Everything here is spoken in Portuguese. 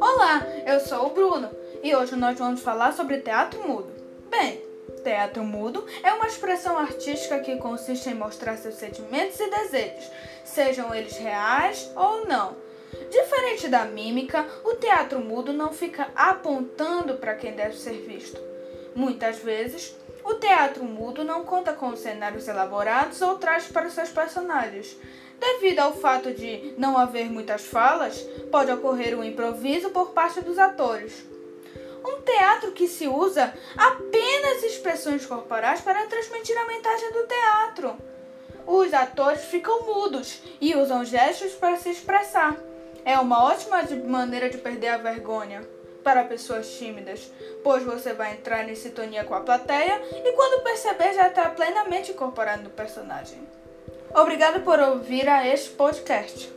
Olá, eu sou o Bruno e hoje nós vamos falar sobre teatro mudo. Bem, teatro mudo é uma expressão artística que consiste em mostrar seus sentimentos e desejos, sejam eles reais ou não. Diferente da mímica, o teatro mudo não fica apontando para quem deve ser visto. Muitas vezes, o teatro mudo não conta com cenários elaborados ou trajes para seus personagens. Devido ao fato de não haver muitas falas, pode ocorrer um improviso por parte dos atores. Um teatro que se usa apenas expressões corporais para transmitir a mensagem do teatro. Os atores ficam mudos e usam gestos para se expressar. É uma ótima maneira de perder a vergonha para pessoas tímidas, pois você vai entrar em sintonia com a plateia e quando perceber já está plenamente incorporado no personagem. Obrigado por ouvir a este podcast.